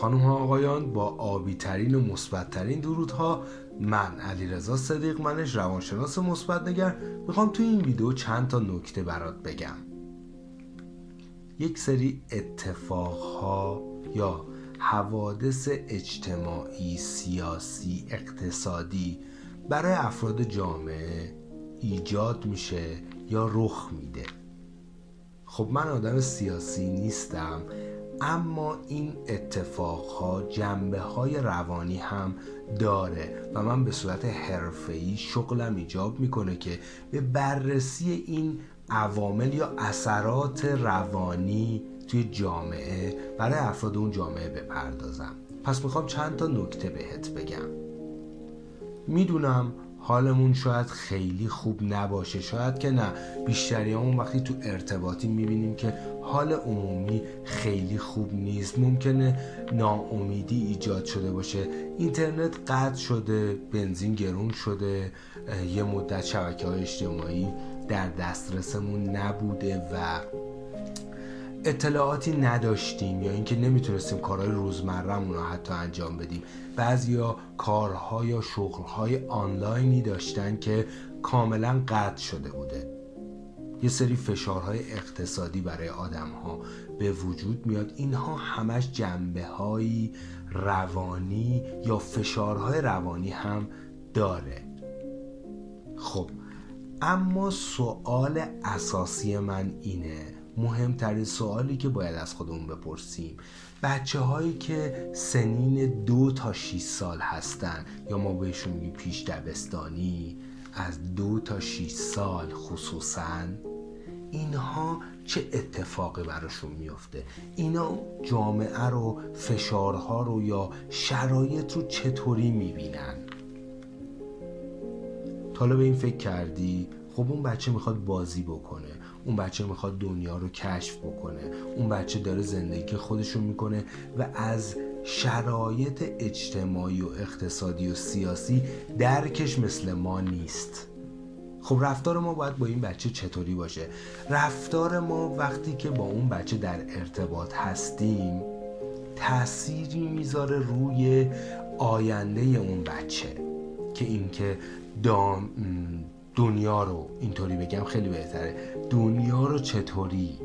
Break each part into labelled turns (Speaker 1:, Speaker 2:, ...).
Speaker 1: خانم ها آقایان با آبی ترین و مثبت ترین درودها من علیرضا صدیق منش روانشناس مثبت نگر. می‌خوام تو این ویدیو چند تا نکته برات بگم. یک سری اتفاقها یا حوادث اجتماعی سیاسی اقتصادی برای افراد جامعه ایجاد میشه یا رخ میده. خب من آدم سیاسی نیستم. اما این اتفاقها جنبه های روانی هم داره و من به صورت حرفه‌ای شغلم ایجاب می‌کنه که به بررسی این عوامل یا اثرات روانی توی جامعه برای افراد اون جامعه بپردازم. پس می‌خوام چند تا نکته بهت بگم. می‌دونم حالمون شاید خیلی خوب نباشه شاید که نه. بیشتری همون وقتی تو ارتباطی می‌بینیم که حال عمومی خیلی خوب نیست. ممکنه ناامیدی ایجاد شده باشه. اینترنت قطع شده بنزین گرون شده یه مدت شبکه های اجتماعی در دسترسمون نبوده و اطلاعاتی نداشتیم یا اینکه نمی‌تونستیم کارهای روزمرهمون رو حتی انجام بدیم. بعضیا کارها یا شغلهای آنلاینی داشتن که کاملا قطع شده بوده. یه سری فشارهای اقتصادی برای آدم ها به وجود میاد. اینها همش جنبه های روانی یا فشارهای روانی هم داره. خب اما سوال اساسی من اینه. مهمترین سوالی که باید از خودمون بپرسیم. بچه هایی که سنین دو تا 6 سال هستن یا ما بهشون میگیم پیش دبستانی از دو تا 6 سال خصوصا اینها چه اتفاقی براشون میفته؟ اینا جامعه رو فشارها رو یا شرایط رو چطوری می‌بینن؟ حالا به این فکر کردی؟ خب اون بچه می‌خواد بازی بکنه اون بچه می‌خواد دنیا رو کشف بکنه اون بچه داره زندگی خودشون می‌کنه و از شرایط اجتماعی و اقتصادی و سیاسی درکش مثل ما نیست. خب رفتار ما باید با این بچه چطوری باشه؟ رفتار ما وقتی که با اون بچه در ارتباط هستیم تأثیری می‌ذاره روی آینده اون بچه که اینکه دام دنیا رو اینطوری بگم خیلی بهتره دنیا رو چطوری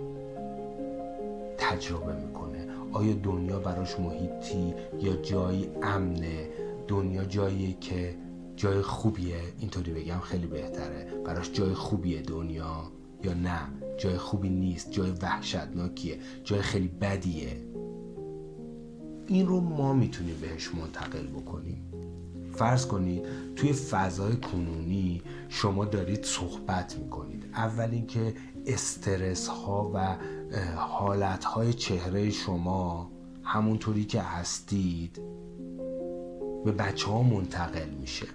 Speaker 1: تجربه می‌کنه؟ آیا دنیا براش محیطی یا جایی امنه؟ دنیا جایی که جای خوبیه؟ اینطوری بگم خیلی بهتره. براش جای خوبیه دنیا؟ یا نه؟ جای خوبی نیست. جای وحشتناکیه. جای خیلی بدیه. این رو ما می‌تونیم بهش منتقل بکنیم. فرض کنید توی فضای کنونی شما دارید صحبت می‌کنید. اول اینکه استرس ها و حالت های چهره شما همونطوری که هستید به بچه ها منتقل میشه.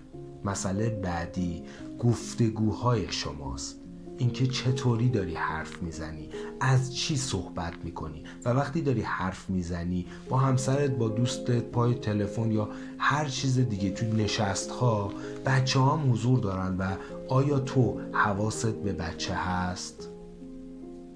Speaker 1: مسئله بعدی گفتگوهای شماست. اینکه چطوری داری حرف می‌زنی از چی صحبت می‌کنی و وقتی داری حرف می‌زنی با همسرت با دوستت پای تلفن یا هر چیز دیگه توی نشست ها بچه هم حضور دارن و آیا تو حواست به بچه هست؟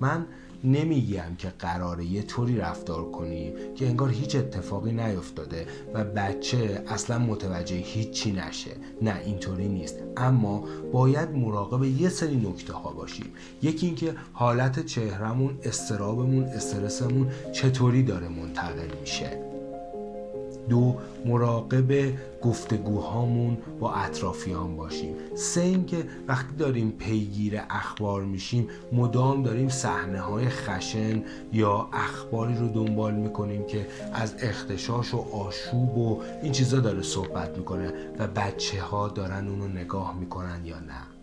Speaker 1: من نمیگم که قراره یه طوری رفتار کنی که انگار هیچ اتفاقی نیفتاده و بچه اصلا متوجه هیچی نشه. نه اینطوری نیست. اما باید مراقب یه سری نکته ها باشیم. یکی اینکه حالت چهرمون استرابمون استرسمون چطوری داره منتقل میشه. دو مراقب گفتگوهامون با اطرافیان باشیم. سه اینکه وقتی داریم پیگیر اخبار میشیم مدام داریم صحنه های خشن یا اخباری رو دنبال می‌کنیم که از اختشاش و آشوب و این چیزا داره صحبت می‌کنه و بچه ها دارن اونو نگاه می‌کنن یا نه.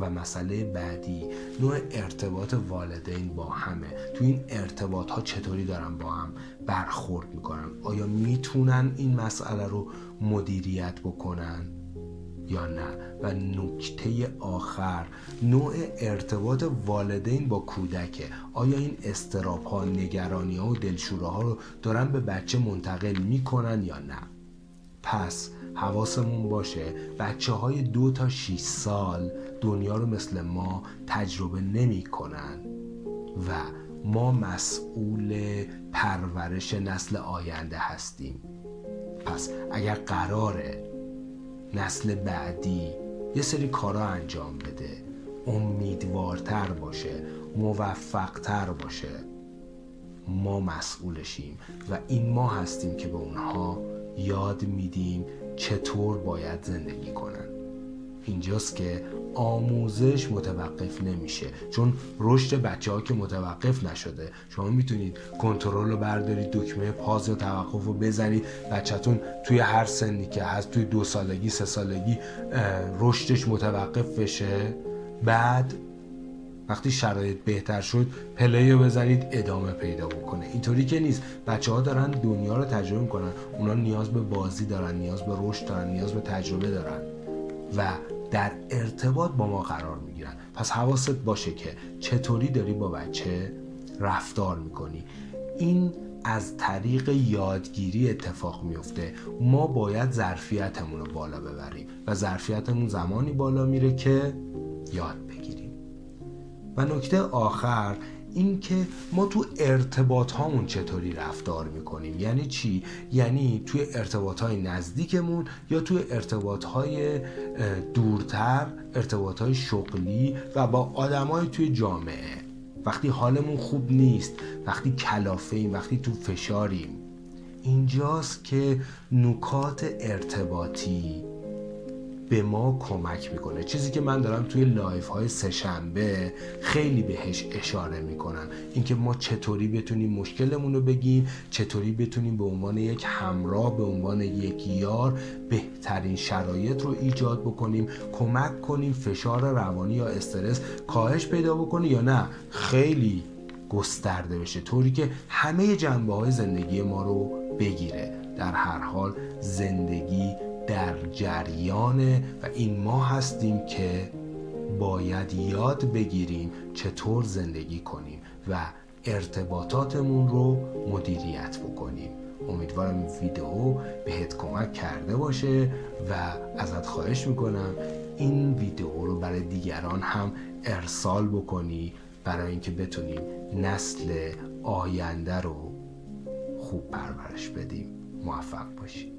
Speaker 1: و مسئله بعدی نوع ارتباط والدین با همه. تو این ارتباط ها چطوری دارن با هم برخورد می‌کنن آیا می‌تونن این مسئله رو مدیریت بکنن یا نه؟ و نکته آخر نوع ارتباط والدین با کودکه. آیا این استراب ها نگرانی ها و دلشوره ها رو دارن به بچه منتقل می‌کنن یا نه؟ پس حواسمون باشه. بچه های دو تا 6 سال دنیا رو مثل ما تجربه نمی کنن و ما مسئول پرورش نسل آینده هستیم. پس اگر قراره نسل بعدی یه سری کارا انجام بده امیدوارتر باشه موفقتر باشه ما مسئولشیم و این ما هستیم که به اونها یاد میدیم چطور باید زندگی کنن. اینجاست که آموزش متوقف نمیشه. چون رشد بچه ها که متوقف نشده. شما می‌تونید کنترل رو بردارید دکمه پاز یا توقف رو بزنید. بچهتون توی هر سنی که هست توی دو سالگی سه سالگی رشدش متوقف بشه. بعد وقتی شرایط بهتر شد پلی رو بزنید ادامه پیدا بکنه. اینطوری که نیست. بچه ها دارن دنیا رو تجربه می‌کنن. اونا نیاز به بازی دارن نیاز به رشد دارن نیاز به تجربه دارن. و در ارتباط با ما قرار می‌گیرن. پس حواست باشه که چطوری داری با بچه رفتار می‌کنی. این از طریق یادگیری اتفاق میفته ما باید ظرفیتمون رو بالا ببریم. و ظرفیتمون زمانی بالا میره که یاد بگیریم. و نکته آخر اینکه ما تو ارتباط هامون چطوری رفتار می‌کنیم. یعنی چی؟ یعنی توی ارتباط های نزدیکمون یا توی ارتباط های دورتر ارتباط های شغلی و با آدمای توی جامعه. وقتی حالمون خوب نیست وقتی کلافه ایم وقتی تو فشاریم. اینجاست که نکات ارتباطی به ما کمک می‌کنه. چیزی که من دارم توی live های سه‌شنبه خیلی بهش اشاره می‌کنم. اینکه ما چطوری بتونیم مشکلمون رو بگیم چطوری بتونیم به عنوان یک همراه به عنوان یک یار بهترین شرایط رو ایجاد بکنیم کمک کنیم فشار روانی یا استرس کاهش پیدا بکنه یا نه. خیلی گسترده بشه. طوری که همه جنبه های زندگی ما رو بگیره. در هر حال زندگی در جریانه و این ما هستیم که باید یاد بگیریم چطور زندگی کنیم و ارتباطاتمون رو مدیریت بکنیم. امیدوارم این ویدیو بهت کمک کرده باشه و ازت خواهش می‌کنم این ویدیو رو برای دیگران هم ارسال بکنی برای اینکه بتونیم نسل آینده رو خوب پرورش بدیم. موفق باشید